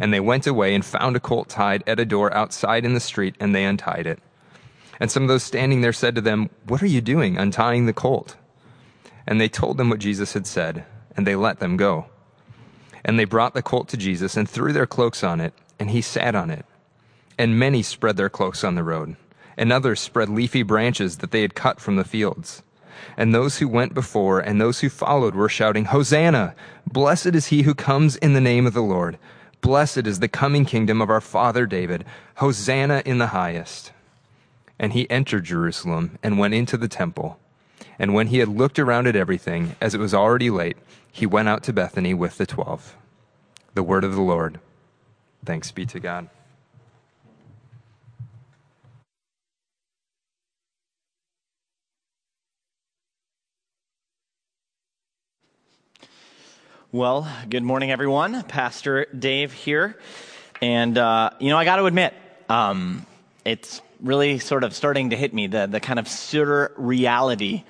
And they went away and found a colt tied at a door outside in the street, and they untied it. And some of those standing there said to them, What are you doing, untying the colt? And they told them what Jesus had said, and they let them go. And they brought the colt to Jesus and threw their cloaks on it, and he sat on it. And many spread their cloaks on the road, and others spread leafy branches that they had cut from the fields. And those who went before and those who followed were shouting, Hosanna! Blessed is he who comes in the name of the Lord. Blessed is the coming kingdom of our father David. Hosanna in the highest. And he entered Jerusalem and went into the temple. And when he had looked around at everything, as it was already late, he went out to Bethany with the twelve. The word of the Lord. Thanks be to God. Well, good morning, everyone. Pastor Dave here. And, uh, you know, I got to admit, um, it's really sort of starting to hit me the, the kind of surreality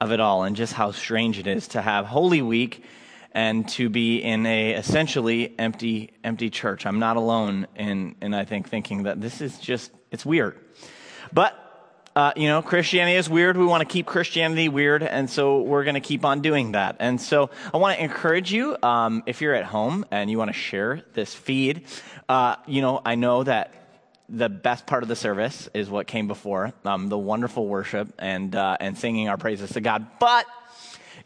of it all and just how strange it is to have Holy Week and to be in a essentially empty, empty church. I'm not alone in, in I think, thinking that this is just, it's weird. But uh, you know, Christianity is weird. We want to keep Christianity weird, and so we're going to keep on doing that. And so I want to encourage you, um, if you're at home and you want to share this feed, uh, you know, I know that the best part of the service is what came before, um, the wonderful worship and uh, and singing our praises to God. But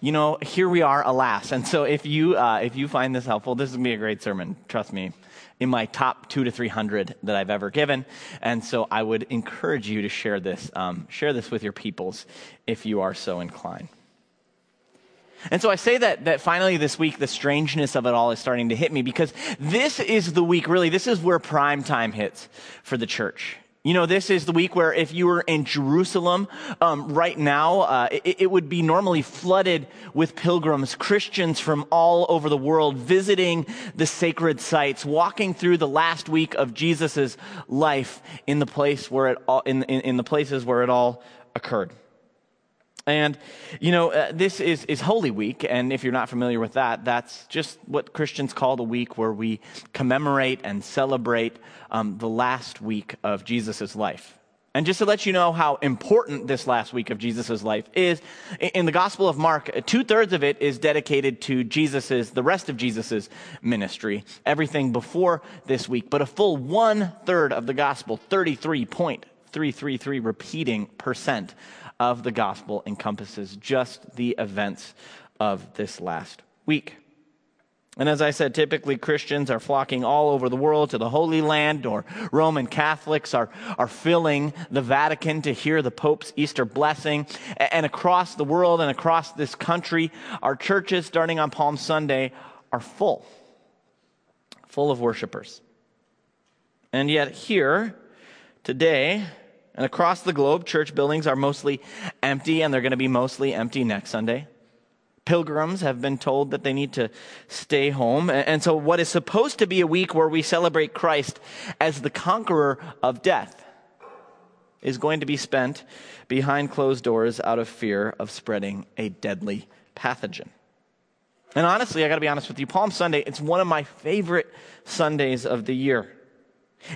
you know, here we are, alas. And so if you uh, if you find this helpful, this is gonna be a great sermon. Trust me in my top two to 300 that I've ever given. And so I would encourage you to share this, um, share this with your peoples if you are so inclined. And so I say that, that finally this week, the strangeness of it all is starting to hit me because this is the week, really, this is where prime time hits for the church. You know, this is the week where if you were in Jerusalem um, right now, uh, it, it, would be normally flooded with pilgrims, Christians from all over the world visiting the sacred sites, walking through the last week of Jesus' life in the place where it all, in, in, in the places where it all occurred. And, you know, uh, this is, is Holy Week. And if you're not familiar with that, that's just what Christians call the week where we commemorate and celebrate um, the last week of Jesus' life. And just to let you know how important this last week of Jesus' life is, in the Gospel of Mark, two thirds of it is dedicated to Jesus's, the rest of Jesus' ministry, everything before this week. But a full one third of the Gospel, 33.333 repeating percent of the gospel encompasses just the events of this last week. And as I said, typically Christians are flocking all over the world to the Holy Land, or Roman Catholics are, are filling the Vatican to hear the Pope's Easter blessing. And across the world and across this country, our churches, starting on Palm Sunday, are full, full of worshipers. And yet, here, today, and across the globe, church buildings are mostly empty, and they're going to be mostly empty next Sunday. Pilgrims have been told that they need to stay home. And so, what is supposed to be a week where we celebrate Christ as the conqueror of death is going to be spent behind closed doors out of fear of spreading a deadly pathogen. And honestly, I got to be honest with you, Palm Sunday, it's one of my favorite Sundays of the year.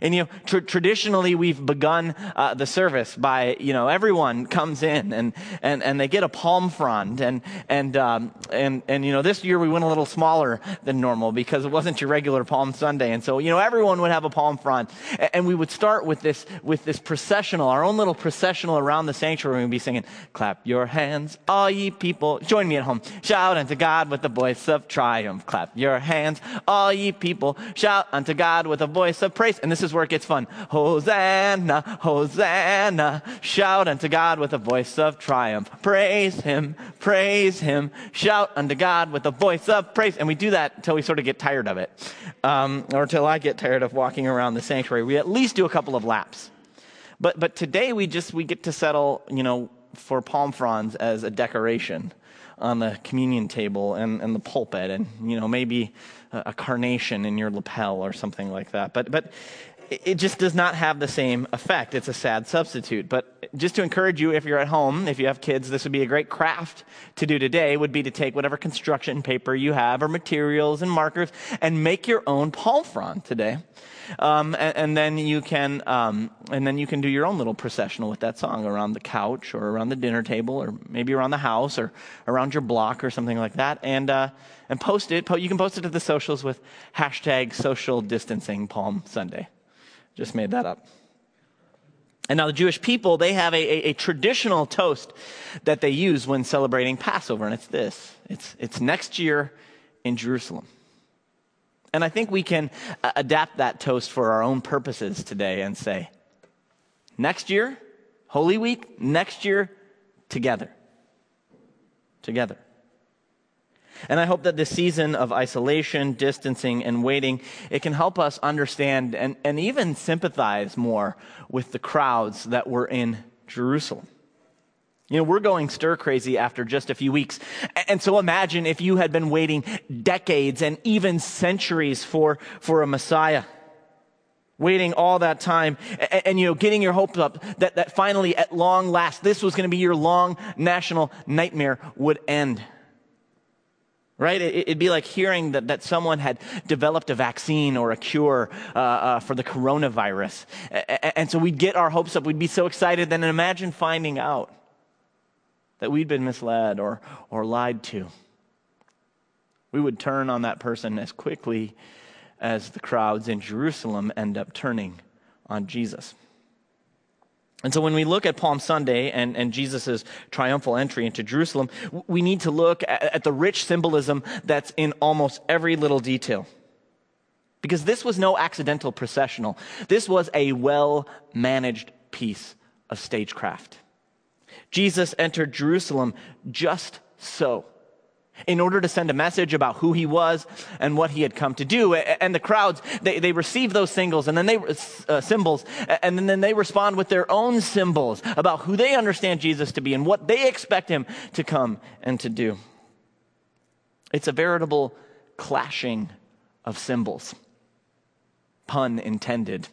And you know, tr- traditionally we've begun uh, the service by you know everyone comes in and and, and they get a palm frond and and um, and and you know this year we went a little smaller than normal because it wasn't your regular Palm Sunday. And so you know everyone would have a palm frond. And, and we would start with this with this processional our own little processional around the sanctuary. And we'd be singing clap your hands all ye people. Join me at home. Shout unto God with the voice of triumph. Clap your hands all ye people. Shout unto God with a voice of praise. And this is where it gets fun. Hosanna, Hosanna, shout unto God with a voice of triumph. Praise him, praise him, shout unto God with a voice of praise. And we do that until we sort of get tired of it. Um, or until I get tired of walking around the sanctuary. We at least do a couple of laps. But, but today we just, we get to settle, you know, for palm fronds as a decoration on the communion table and, and the pulpit and, you know, maybe a, carnation in your lapel or something like that. But, but it just does not have the same effect. It's a sad substitute. But just to encourage you, if you're at home, if you have kids, this would be a great craft to do today, would be to take whatever construction paper you have or materials and markers and make your own palm frond today. Um, and, and, then you can, um, and then you can do your own little processional with that song around the couch or around the dinner table or maybe around the house or around your block or something like that. And, uh, and post it. You can post it to the socials with hashtag social distancing Palm Sunday. Just made that up. And now the Jewish people, they have a, a, a, traditional toast that they use when celebrating Passover, and it's this. It's, it's next year in Jerusalem. And I think we can uh, adapt that toast for our own purposes today and say, next year, Holy Week, next year, together. Together. And I hope that this season of isolation, distancing, and waiting, it can help us understand and, and even sympathize more with the crowds that were in Jerusalem. You know, we're going stir crazy after just a few weeks. And so imagine if you had been waiting decades and even centuries for, for a Messiah. Waiting all that time and, and, you know, getting your hopes up that, that finally at long last, this was going to be your long national nightmare would end right? It'd be like hearing that, that someone had developed a vaccine or a cure uh, uh, for the coronavirus. And so we'd get our hopes up. We'd be so excited. Then imagine finding out that we'd been misled or, or lied to. We would turn on that person as quickly as the crowds in Jerusalem end up turning on Jesus. And so when we look at Palm Sunday and, and Jesus' triumphal entry into Jerusalem, we need to look at, at the rich symbolism that's in almost every little detail. Because this was no accidental processional. This was a well managed piece of stagecraft. Jesus entered Jerusalem just so in order to send a message about who he was and what he had come to do. And the crowds, they, they receive those symbols and then they, uh, symbols, and then they respond with their own symbols about who they understand Jesus to be and what they expect him to come and to do. It's a veritable clashing of symbols. Pun intended.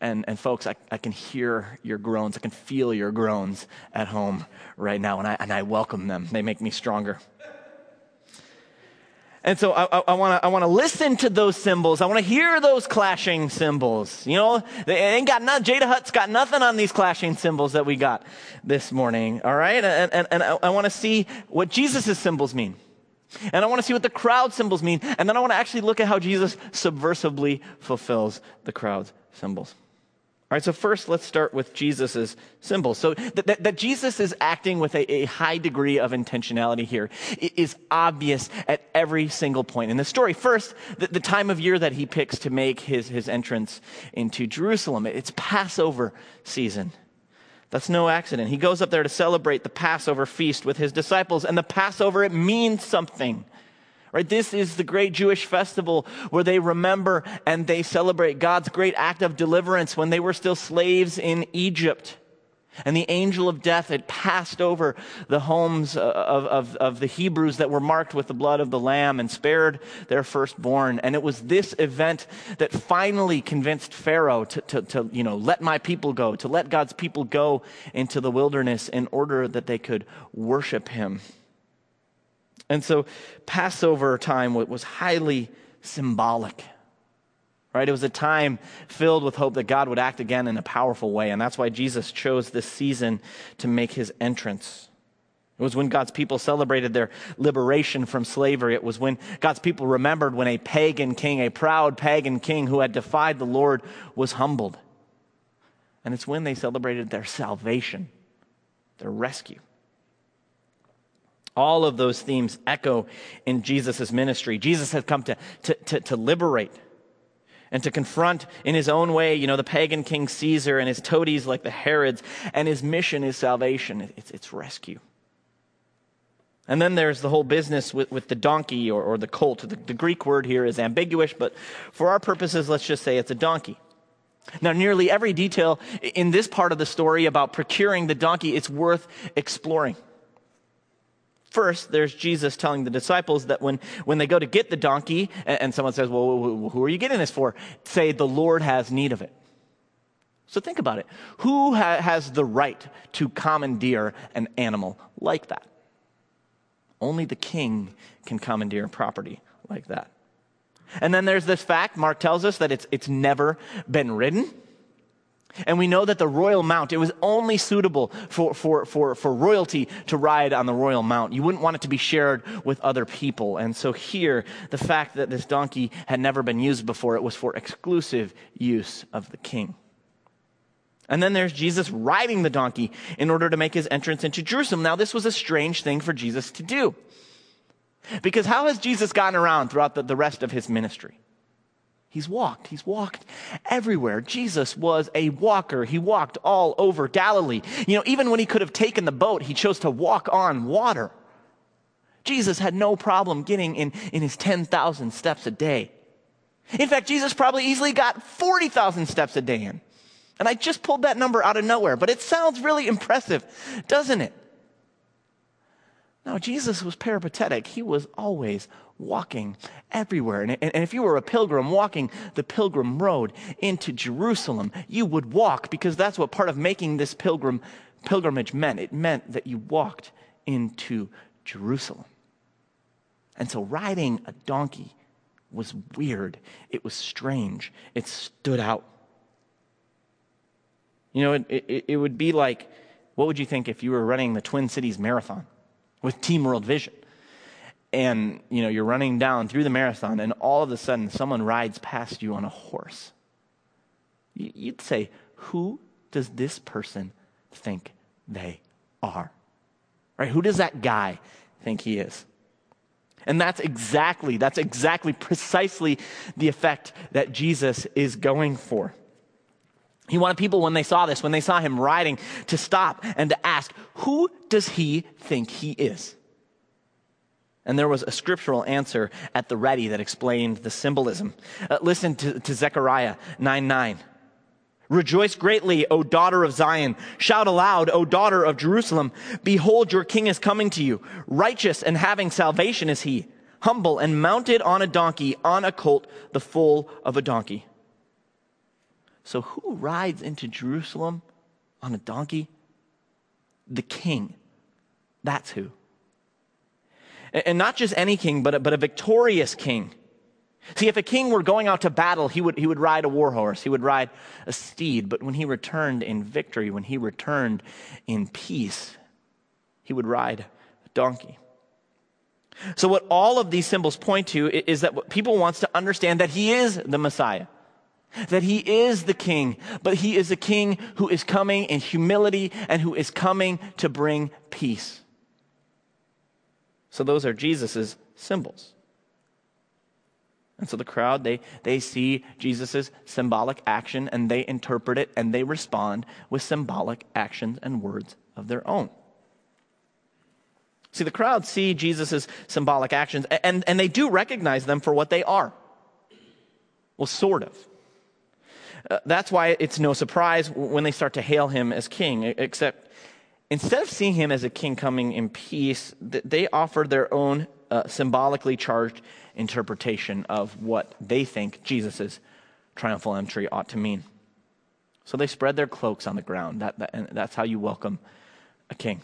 And, and folks, I, I can hear your groans. I can feel your groans at home right now, and I, and I welcome them. They make me stronger. And so I, I want to I want to listen to those symbols. I want to hear those clashing symbols. You know, they ain't got none. Jada Hutt's got nothing on these clashing symbols that we got this morning. All right, and and, and I, I want to see what Jesus' symbols mean, and I want to see what the crowd symbols mean, and then I want to actually look at how Jesus subversively fulfills the crowd's symbols. All right, so first let's start with Jesus' symbols. So that, that, that, Jesus is acting with a, a high degree of intentionality here is obvious at every single point in the story. First, the, the time of year that he picks to make his, his entrance into Jerusalem. It's Passover season. That's no accident. He goes up there to celebrate the Passover feast with his disciples, and the Passover, it means something. Right? This is the great Jewish festival where they remember and they celebrate God's great act of deliverance when they were still slaves in Egypt. And the angel of death had passed over the homes uh, of, of, of, the Hebrews that were marked with the blood of the Lamb and spared their firstborn. And it was this event that finally convinced Pharaoh to, to, to, you know, let my people go, to let God's people go into the wilderness in order that they could worship him. And so Passover time was highly symbolic. Right? It was a time filled with hope that God would act again in a powerful way. And that's why Jesus chose this season to make his entrance. It was when God's people celebrated their liberation from slavery. It was when God's people remembered when a pagan king, a proud pagan king who had defied the Lord, was humbled. And it's when they celebrated their salvation, their rescue. All of those themes echo in Jesus' ministry. Jesus has come to, to, to, to liberate. and to confront in his own way, you know, the pagan king Caesar and his toadies like the Herods, and his mission is salvation. It's, it's rescue. And then there's the whole business with, with the donkey or, or the colt. The, the Greek word here is ambiguous, but for our purposes, let's just say it's a donkey. Now, nearly every detail in this part of the story about procuring the donkey, it's worth exploring. First, there's Jesus telling the disciples that when, when they go to get the donkey, and, and someone says, Well, who are you getting this for? Say, the Lord has need of it. So think about it. Who ha- has the right to commandeer an animal like that? Only the king can commandeer property like that. And then there's this fact, Mark tells us that it's, it's never been ridden. And we know that the royal mount, it was only suitable for, for, for, for royalty to ride on the royal mount. You wouldn't want it to be shared with other people. And so here, the fact that this donkey had never been used before, it was for exclusive use of the king. And then there's Jesus riding the donkey in order to make his entrance into Jerusalem. Now, this was a strange thing for Jesus to do. Because how has Jesus gotten around throughout the, the rest of his ministry? He's walked. He's walked everywhere. Jesus was a walker. He walked all over Galilee. You know, even when he could have taken the boat, he chose to walk on water. Jesus had no problem getting in, in his 10,000 steps a day. In fact, Jesus probably easily got 40,000 steps a day in. And I just pulled that number out of nowhere, but it sounds really impressive, doesn't it? No, Jesus was peripatetic. He was always walking everywhere. And, and, if you were a pilgrim walking the pilgrim road into Jerusalem, you would walk because that's what part of making this pilgrim pilgrimage meant. It meant that you walked into Jerusalem. And so riding a donkey was weird. It was strange. It stood out. You know, it, it, it would be like, what would you think if you were running the Twin Cities Marathon? With Team World Vision. And, you know, you're running down through the marathon and all of a sudden someone rides past you on a horse. You'd say, who does this person think they are? Right? Who does that guy think he is? And that's exactly, that's exactly precisely the effect that Jesus is going for. He wanted people, when they saw this, when they saw him riding, to stop and to ask, Who does he think he is? And there was a scriptural answer at the ready that explained the symbolism. Uh, listen to, to Zechariah 9 9. Rejoice greatly, O daughter of Zion. Shout aloud, O daughter of Jerusalem. Behold, your king is coming to you. Righteous and having salvation is he. Humble and mounted on a donkey, on a colt, the foal of a donkey. So, who rides into Jerusalem on a donkey? The king. That's who. And not just any king, but a, but a victorious king. See, if a king were going out to battle, he would, he would ride a war horse, he would ride a steed. But when he returned in victory, when he returned in peace, he would ride a donkey. So, what all of these symbols point to is that people wants to understand that he is the Messiah that he is the king, but he is a king who is coming in humility and who is coming to bring peace. So those are Jesus's symbols. And so the crowd, they, they see Jesus' symbolic action and they interpret it and they respond with symbolic actions and words of their own. See, the crowd see Jesus' symbolic actions and, and they do recognize them for what they are. Well, sort of. Uh, that's why it's no surprise when they start to hail him as king, except instead of seeing him as a king coming in peace, they offer their own uh, symbolically charged interpretation of what they think Jesus' triumphal entry ought to mean. So they spread their cloaks on the ground. That, that, and that's how you welcome a king.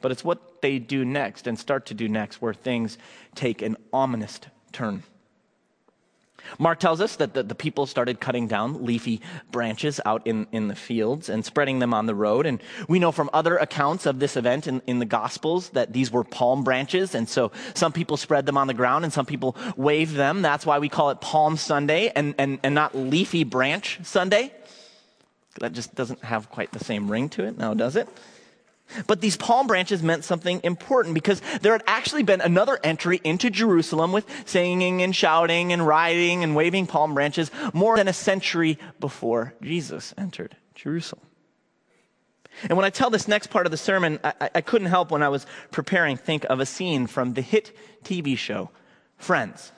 But it's what they do next and start to do next where things take an ominous turn. Mark tells us that the, the, people started cutting down leafy branches out in, in the fields and spreading them on the road. And we know from other accounts of this event in, in the Gospels that these were palm branches. And so some people spread them on the ground and some people waved them. That's why we call it Palm Sunday and, and, and not Leafy Branch Sunday. That just doesn't have quite the same ring to it now, does it? But these palm branches meant something important because there had actually been another entry into Jerusalem with singing and shouting and riding and waving palm branches more than a century before Jesus entered Jerusalem. And when I tell this next part of the sermon, I, I couldn't help when I was preparing think of a scene from the hit TV show Friends.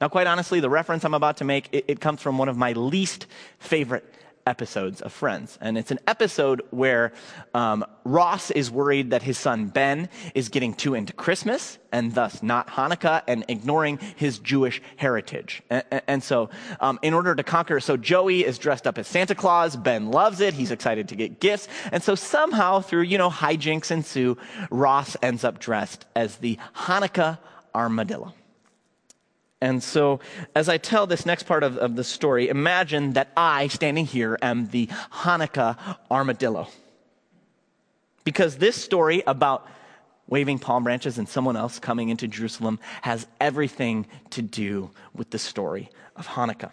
Now, quite honestly, the reference I'm about to make, it, it comes from one of my least favorite episodes of Friends. And it's an episode where um, Ross is worried that his son Ben is getting too into Christmas and thus not Hanukkah and ignoring his Jewish heritage. And, and so, um, in order to conquer, so Joey is dressed up as Santa Claus. Ben loves it. He's excited to get gifts. And so, somehow, through, you know, hijinks ensue, Ross ends up dressed as the Hanukkah armadillo. And so, as I tell this next part of, of the story, imagine that I, standing here, am the Hanukkah armadillo. Because this story about waving palm branches and someone else coming into Jerusalem has everything to do with the story of Hanukkah.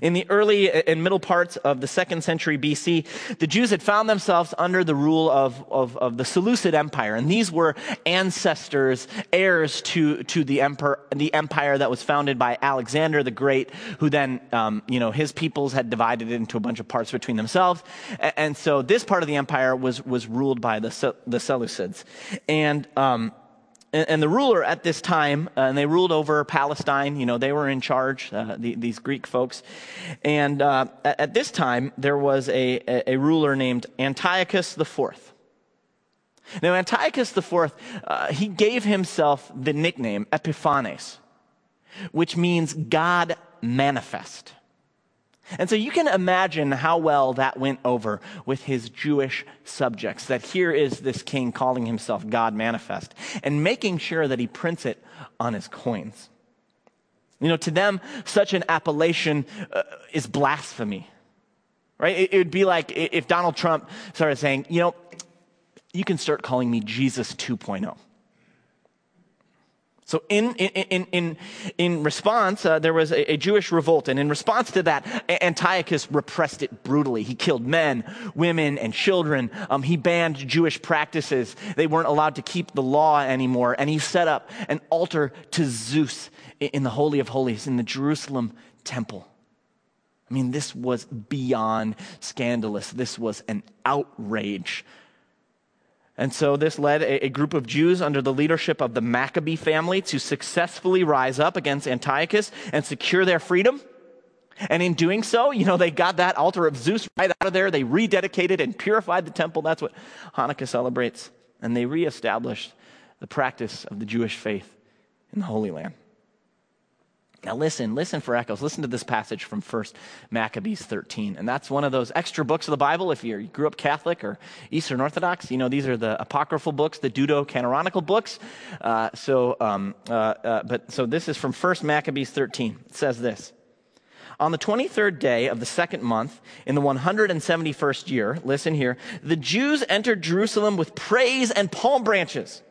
In the early and middle parts of the second century BC, the Jews had found themselves under the rule of, of, of, the Seleucid Empire. And these were ancestors, heirs to, to the, emperor, the empire that was founded by Alexander the Great, who then, um, you know, his peoples had divided it into a bunch of parts between themselves. And, and so this part of the empire was, was ruled by the, the Seleucids. And, um, and, and the ruler at this time, uh, and they ruled over Palestine, you know, they were in charge, uh, the, these Greek folks. And uh, at, at, this time, there was a, a, a ruler named Antiochus IV. Now, Antiochus IV, uh, he gave himself the nickname Epiphanes, which means God manifest. And so you can imagine how well that went over with his Jewish subjects. That here is this king calling himself God manifest and making sure that he prints it on his coins. You know, to them, such an appellation uh, is blasphemy, right? It, it would be like if Donald Trump started saying, you know, you can start calling me Jesus 2.0. So in, in, in, in response, uh, there was a, a, Jewish revolt. And in response to that, Antiochus repressed it brutally. He killed men, women, and children. Um, he banned Jewish practices. They weren't allowed to keep the law anymore. And he set up an altar to Zeus in the Holy of Holies, in the Jerusalem temple. I mean, this was beyond scandalous. This was an outrage and so this led a, a, group of Jews under the leadership of the Maccabee family to successfully rise up against Antiochus and secure their freedom. And in doing so, you know, they got that altar of Zeus right out of there. They rededicated and purified the temple. That's what Hanukkah celebrates. And they reestablished the practice of the Jewish faith in the Holy Land. Now, listen, listen for echoes. Listen to this passage from 1 Maccabees 13. And that's one of those extra books of the Bible. If you grew up Catholic or Eastern Orthodox, you know, these are the apocryphal books, the deuterocanonical books. Uh, so, um, uh, uh, but, so this is from 1 Maccabees 13. It says this. On the 23rd day of the second month, in the 171st year, listen here, the Jews entered Jerusalem with praise and palm branches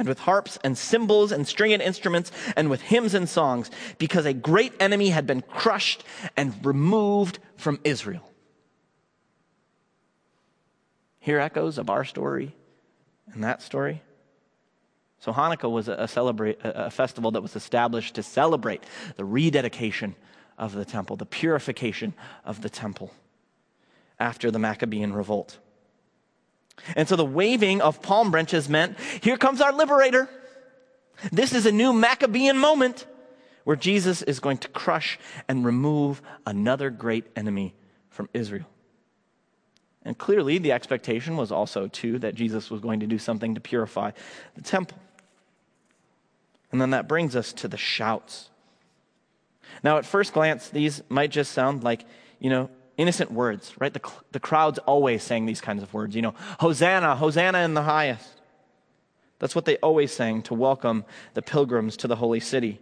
and with harps and cymbals and stringed instruments and with hymns and songs, because a great enemy had been crushed and removed from Israel. Here echoes of our story and that story. So Hanukkah was a, a festival that was established to celebrate the rededication of the temple, the purification of the temple after the Maccabean revolt. And so the waving of palm branches meant, here comes our liberator. This is a new Maccabean moment where Jesus is going to crush and remove another great enemy from Israel. And clearly, the expectation was also, too, that Jesus was going to do something to purify the temple. And then that brings us to the shouts. Now, at first glance, these might just sound like, you know, innocent words, right? The, the crowd's always saying these kinds of words, you know, Hosanna, Hosanna in the highest. That's what they always sang to welcome the pilgrims to the holy city.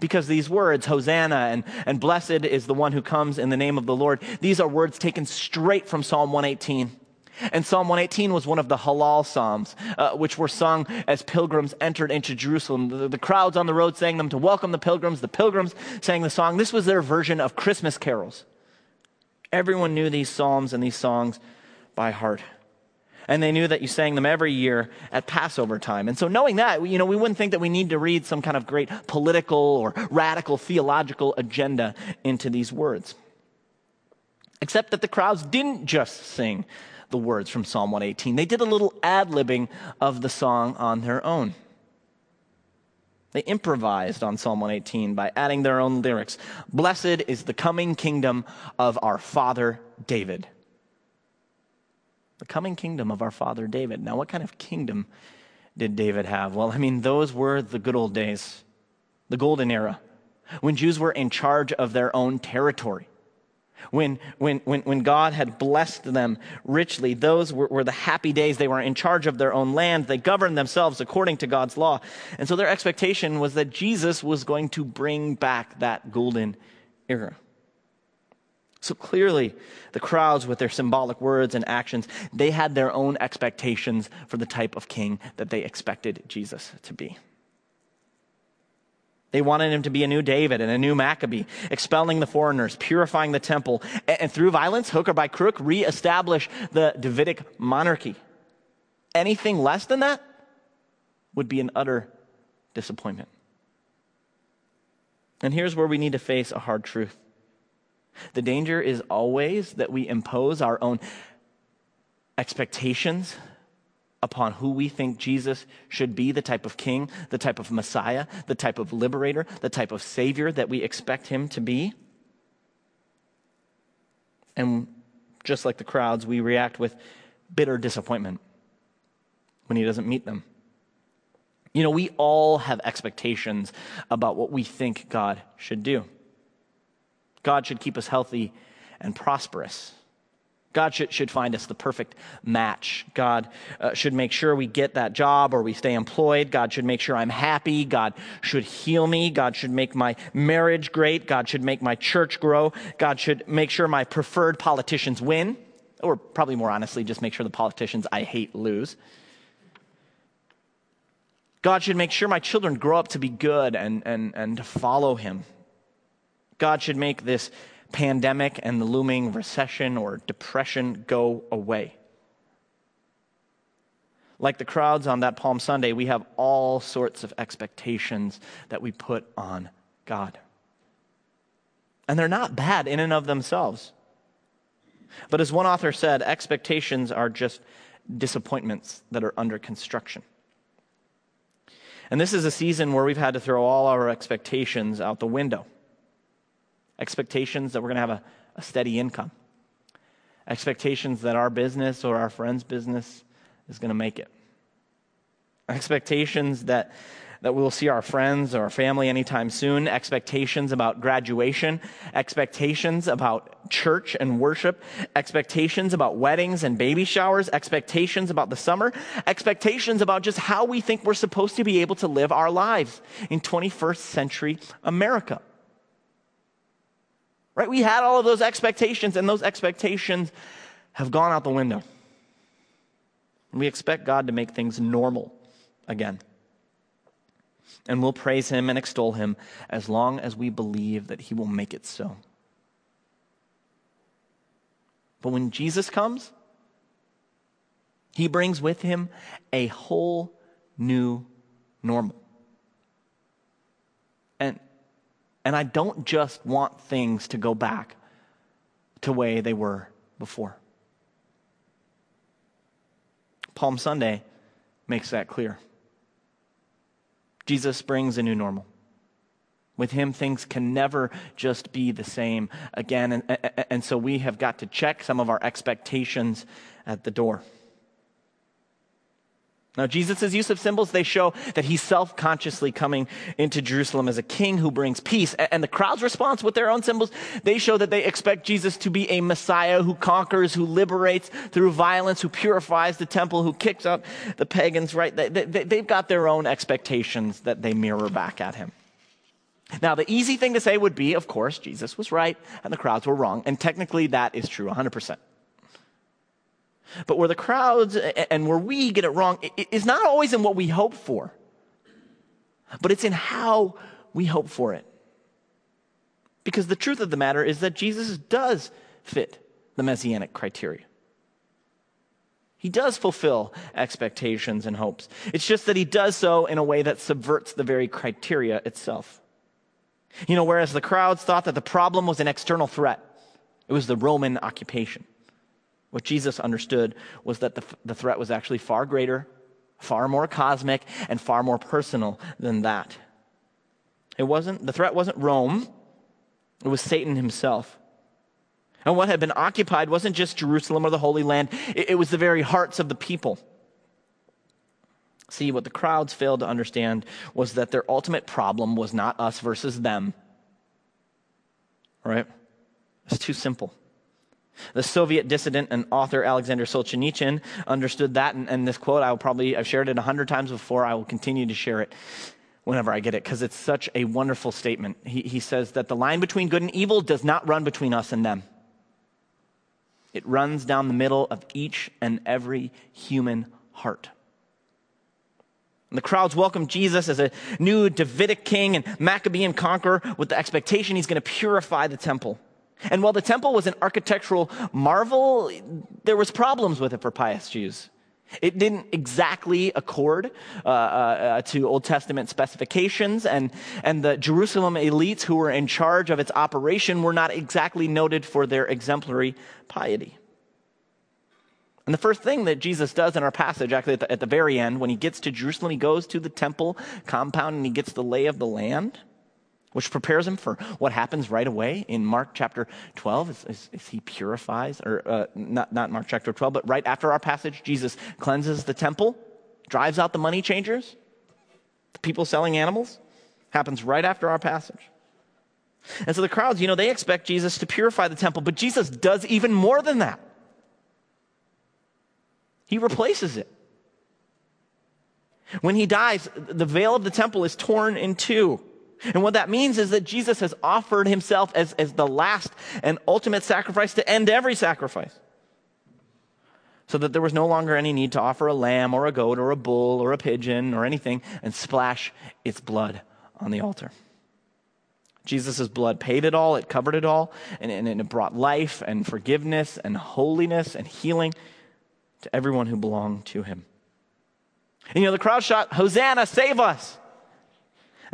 Because these words, Hosanna and, and blessed is the one who comes in the name of the Lord, these are words taken straight from Psalm 118. And Psalm 118 was one of the Hallel Psalms, uh, which were sung as pilgrims entered into Jerusalem. The, the, crowds on the road sang them to welcome the pilgrims. The pilgrims sang the song. This was their version of Christmas carols. Everyone knew these psalms and these songs by heart. And they knew that you sang them every year at Passover time. And so knowing that, you know, we wouldn't think that we need to read some kind of great political or radical theological agenda into these words. Except that the crowds didn't just sing the words from Psalm 118. They did a little ad libbing of the song on their own. They improvised on Psalm 118 by adding their own lyrics. Blessed is the coming kingdom of our father David. The coming kingdom of our father David. Now, what kind of kingdom did David have? Well, I mean, those were the good old days, the golden era, when Jews were in charge of their own territory. When, when, when, when God had blessed them richly, those were, were the happy days. They were in charge of their own land. They governed themselves according to God's law. And so their expectation was that Jesus was going to bring back that golden era. So clearly, the crowds, with their symbolic words and actions, they had their own expectations for the type of king that they expected Jesus to be. They wanted him to be a new David and a new Maccabee, expelling the foreigners, purifying the temple, and, through violence, hook or by crook, reestablish the Davidic monarchy. Anything less than that would be an utter disappointment. And here's where we need to face a hard truth. The danger is always that we impose our own expectations upon who we think Jesus should be the type of king, the type of Messiah, the type of liberator, the type of savior that we expect him to be. And just like the crowds, we react with bitter disappointment when he doesn't meet them. You know, we all have expectations about what we think God should do. God should keep us healthy and prosperous. God should, should find us the perfect match. God uh, should make sure we get that job or we stay employed. God should make sure I'm happy. God should heal me. God should make my marriage great. God should make my church grow. God should make sure my preferred politicians win. Or probably more honestly, just make sure the politicians I hate lose. God should make sure my children grow up to be good and, and, and to follow Him. God should make this pandemic and the looming recession or depression go away. Like the crowds on that Palm Sunday, we have all sorts of expectations that we put on God. And they're not bad in and of themselves. But as one author said, expectations are just disappointments that are under construction. And this is a season where we've had to throw all our expectations out the window expectations that we're going to have a, a steady income, expectations that our business or our friend's business is going to make it, expectations that that we'll see our friends or our family anytime soon, expectations about graduation, expectations about church and worship, expectations about weddings and baby showers, expectations about the summer, expectations about just how we think we're supposed to be able to live our lives in 21st century America. Right? We had all of those expectations, and those expectations have gone out the window. We expect God to make things normal again. And we'll praise Him and extol Him as long as we believe that He will make it so. But when Jesus comes, He brings with Him a whole new normal. And and I don't just want things to go back to the way they were before. Palm Sunday makes that clear. Jesus brings a new normal. With him, things can never just be the same again. And, and, so we have got to check some of our expectations at the door. Now, Jesus' use of symbols, they show that he's self consciously coming into Jerusalem as a king who brings peace. And the crowd's response with their own symbols, they show that they expect Jesus to be a Messiah who conquers, who liberates through violence, who purifies the temple, who kicks out the pagans, right? They, they, they've got their own expectations that they mirror back at him. Now, the easy thing to say would be, of course, Jesus was right and the crowds were wrong. And technically, that is true 100%. But where the crowds and where we get it wrong is not always in what we hope for, but it's in how we hope for it. Because the truth of the matter is that Jesus does fit the messianic criteria. He does fulfill expectations and hopes. It's just that he does so in a way that subverts the very criteria itself. You know, whereas the crowds thought that the problem was an external threat, it was the Roman occupation. What Jesus understood was that the, the threat was actually far greater, far more cosmic, and far more personal than that. It wasn't, the threat wasn't Rome, it was Satan himself. And what had been occupied wasn't just Jerusalem or the Holy Land, it, it was the very hearts of the people. See, what the crowds failed to understand was that their ultimate problem was not us versus them. Right? It's too simple. The Soviet dissident and author Alexander Solzhenitsyn understood that, and, and this quote, I will probably, I've shared it a hundred times before, I will continue to share it whenever I get it, because it's such a wonderful statement. He, he says that the line between good and evil does not run between us and them. It runs down the middle of each and every human heart. And the crowds welcome Jesus as a new Davidic king and Maccabean conqueror with the expectation he's going to purify the temple. And while the temple was an architectural marvel, there was problems with it for pious Jews. It didn't exactly accord uh, uh, to Old Testament specifications, and, and the Jerusalem elites who were in charge of its operation were not exactly noted for their exemplary piety. And the first thing that Jesus does in our passage, actually at the, at the very end, when he gets to Jerusalem, he goes to the temple compound and he gets the lay of the land which prepares him for what happens right away in Mark chapter 12 as, as, as he purifies, or uh, not, not Mark chapter 12, but right after our passage, Jesus cleanses the temple, drives out the money changers, the people selling animals. Happens right after our passage. And so the crowds, you know, they expect Jesus to purify the temple, but Jesus does even more than that. He replaces it. When he dies, the veil of the temple is torn in two. And what that means is that Jesus has offered himself as, as the last and ultimate sacrifice to end every sacrifice. So that there was no longer any need to offer a lamb or a goat or a bull or a pigeon or anything and splash its blood on the altar. Jesus' blood paid it all, it covered it all, and, and it brought life and forgiveness and holiness and healing to everyone who belonged to him. And you know, the crowd shot, Hosanna, save us!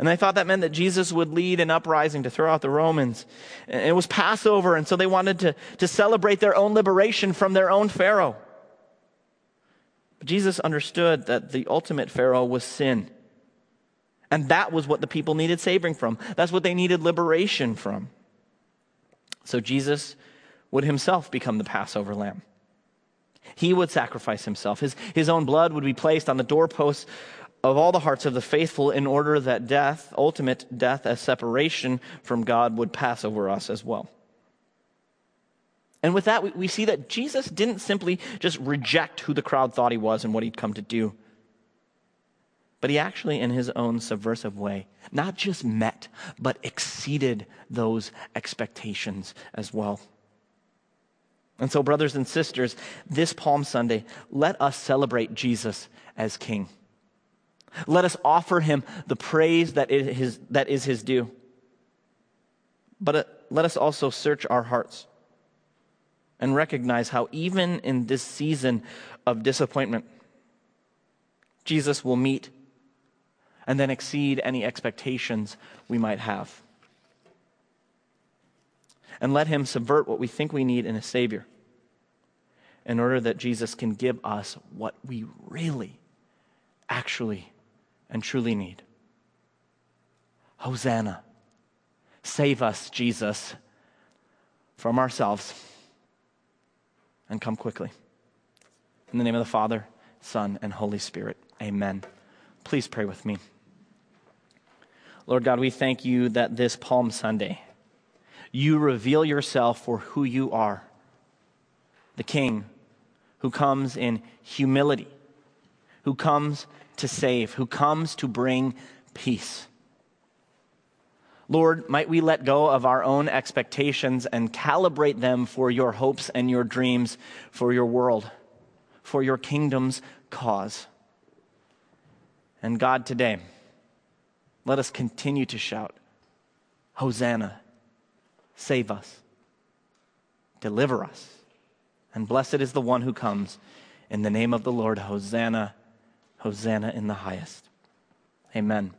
And they thought that meant that Jesus would lead an uprising to throw out the Romans. It was Passover, and so they wanted to, to celebrate their own liberation from their own Pharaoh. But Jesus understood that the ultimate Pharaoh was sin. And that was what the people needed saving from. That's what they needed liberation from. So Jesus would himself become the Passover lamb. He would sacrifice himself. His, his own blood would be placed on the doorposts of all the hearts of the faithful in order that death, ultimate death as separation from God, would pass over us as well. And with that, we, we, see that Jesus didn't simply just reject who the crowd thought he was and what he'd come to do. But he actually, in his own subversive way, not just met, but exceeded those expectations as well. And so, brothers and sisters, this Palm Sunday, let us celebrate Jesus as King. Let us offer him the praise that is his, that is his due. But uh, let us also search our hearts and recognize how, even in this season of disappointment, Jesus will meet and then exceed any expectations we might have. And let him subvert what we think we need in a Savior in order that Jesus can give us what we really, actually and truly need. Hosanna. Save us, Jesus, from ourselves and come quickly. In the name of the Father, Son, and Holy Spirit, amen. Please pray with me. Lord God, we thank you that this Palm Sunday, you reveal yourself for who you are the King who comes in humility, who comes to save, who comes to bring peace. Lord, might we let go of our own expectations and calibrate them for your hopes and your dreams, for your world, for your kingdom's cause. And God, today, let us continue to shout, Hosanna, save us, deliver us, and blessed is the one who comes In the name of the Lord, Hosanna, Hosanna in the highest. Amen.